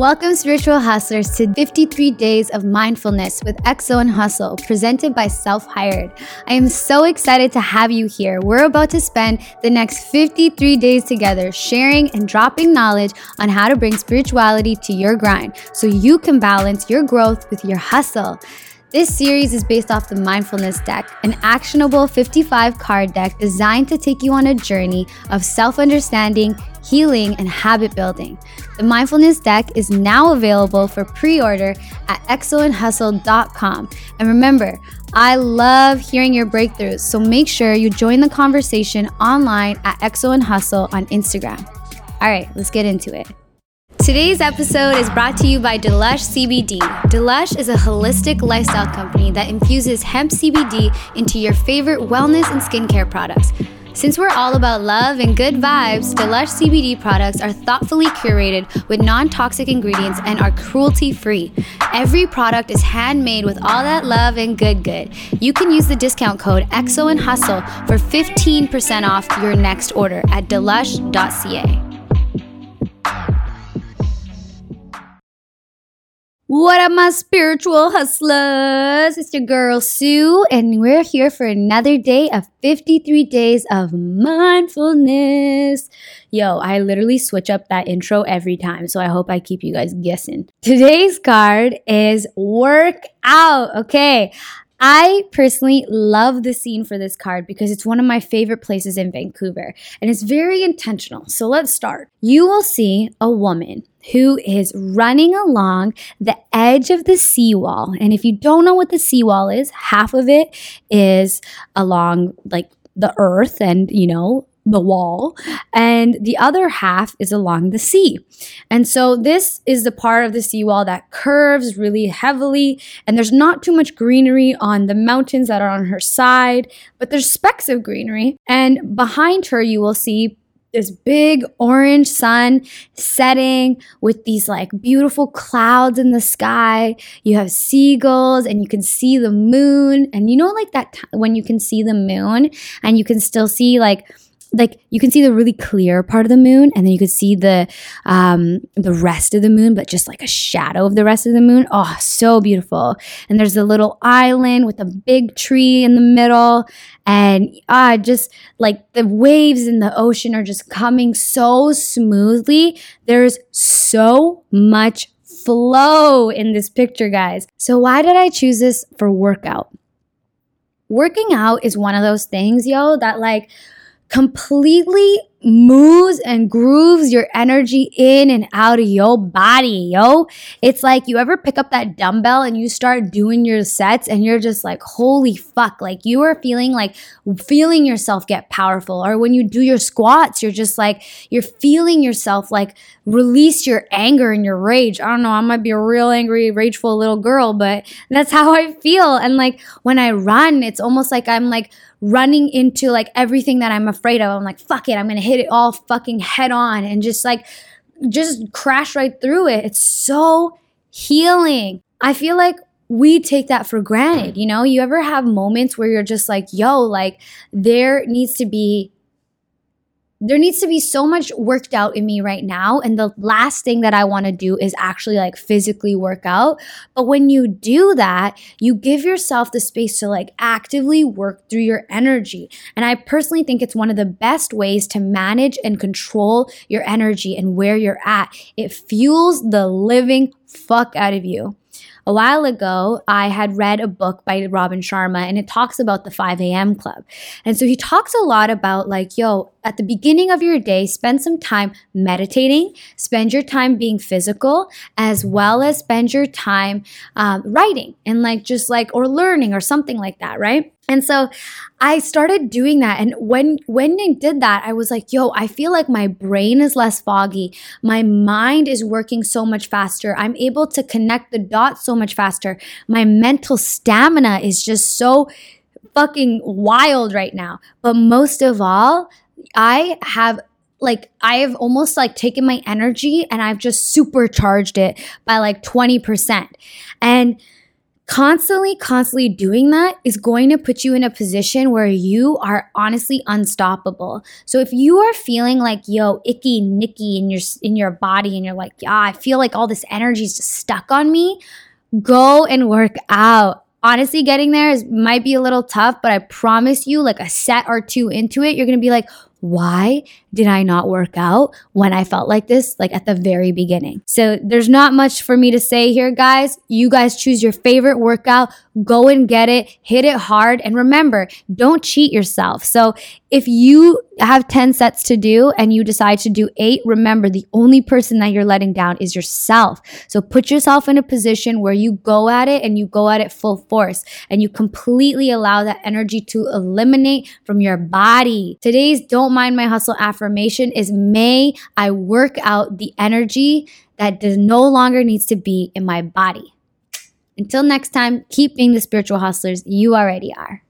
Welcome, spiritual hustlers, to 53 Days of Mindfulness with XO and Hustle, presented by Self Hired. I am so excited to have you here. We're about to spend the next 53 days together sharing and dropping knowledge on how to bring spirituality to your grind so you can balance your growth with your hustle. This series is based off the Mindfulness Deck, an actionable 55 card deck designed to take you on a journey of self understanding, healing, and habit building. The Mindfulness Deck is now available for pre order at xoandhustle.com. And remember, I love hearing your breakthroughs, so make sure you join the conversation online at XO and Hustle on Instagram. All right, let's get into it. Today's episode is brought to you by Delush CBD. Delush is a holistic lifestyle company that infuses hemp CBD into your favorite wellness and skincare products. Since we're all about love and good vibes, Delush CBD products are thoughtfully curated with non toxic ingredients and are cruelty free. Every product is handmade with all that love and good good. You can use the discount code XO and Hustle for 15% off your next order at delush.ca. What up, my spiritual hustlers? It's your girl Sue, and we're here for another day of 53 days of mindfulness. Yo, I literally switch up that intro every time, so I hope I keep you guys guessing. Today's card is work out. Okay. I personally love the scene for this card because it's one of my favorite places in Vancouver and it's very intentional. So let's start. You will see a woman who is running along the edge of the seawall. And if you don't know what the seawall is, half of it is along like the earth and, you know, the wall, and the other half is along the sea. And so this is the part of the seawall that curves really heavily, and there's not too much greenery on the mountains that are on her side, but there's specks of greenery. And behind her, you will see this big orange sun setting with these like beautiful clouds in the sky. You have seagulls and you can see the moon. And you know, like that t- when you can see the moon and you can still see like like you can see the really clear part of the moon and then you can see the um the rest of the moon but just like a shadow of the rest of the moon. Oh so beautiful. And there's a little island with a big tree in the middle and ah just like the waves in the ocean are just coming so smoothly. There's so much flow in this picture guys. So why did i choose this for workout? Working out is one of those things yo that like completely moves and grooves your energy in and out of your body, yo. It's like you ever pick up that dumbbell and you start doing your sets and you're just like, holy fuck. Like you are feeling like feeling yourself get powerful. Or when you do your squats, you're just like, you're feeling yourself like release your anger and your rage. I don't know, I might be a real angry, rageful little girl, but that's how I feel. And like when I run, it's almost like I'm like, running into like everything that I'm afraid of. I'm like, fuck it, I'm gonna hit it all fucking head on and just like, just crash right through it. It's so healing. I feel like we take that for granted. You know, you ever have moments where you're just like, yo, like there needs to be there needs to be so much worked out in me right now. And the last thing that I want to do is actually like physically work out. But when you do that, you give yourself the space to like actively work through your energy. And I personally think it's one of the best ways to manage and control your energy and where you're at. It fuels the living fuck out of you. A while ago, I had read a book by Robin Sharma and it talks about the 5 a.m. club. And so he talks a lot about like, yo, at the beginning of your day, spend some time meditating, spend your time being physical, as well as spend your time um, writing and like just like, or learning or something like that, right? And so I started doing that. And when, when I did that, I was like, yo, I feel like my brain is less foggy. My mind is working so much faster. I'm able to connect the dots so much faster. My mental stamina is just so fucking wild right now. But most of all, I have like I've almost like taken my energy and I've just supercharged it by like 20%. And constantly, constantly doing that is going to put you in a position where you are honestly unstoppable. So if you are feeling like, yo, icky, nicky in your in your body, and you're like, yeah, I feel like all this energy is just stuck on me, go and work out honestly getting there is might be a little tough but i promise you like a set or two into it you're gonna be like why did I not work out when I felt like this, like at the very beginning? So there's not much for me to say here, guys. You guys choose your favorite workout, go and get it, hit it hard. And remember, don't cheat yourself. So if you have 10 sets to do and you decide to do eight, remember the only person that you're letting down is yourself. So put yourself in a position where you go at it and you go at it full force and you completely allow that energy to eliminate from your body. Today's don't mind my hustle affirmation is may I work out the energy that no longer needs to be in my body. Until next time, keep being the spiritual hustlers you already are.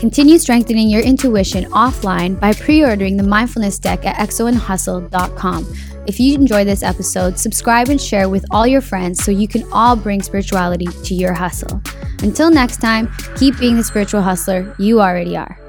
Continue strengthening your intuition offline by pre ordering the mindfulness deck at xoandhustle.com. If you enjoyed this episode, subscribe and share with all your friends so you can all bring spirituality to your hustle. Until next time, keep being the spiritual hustler you already are.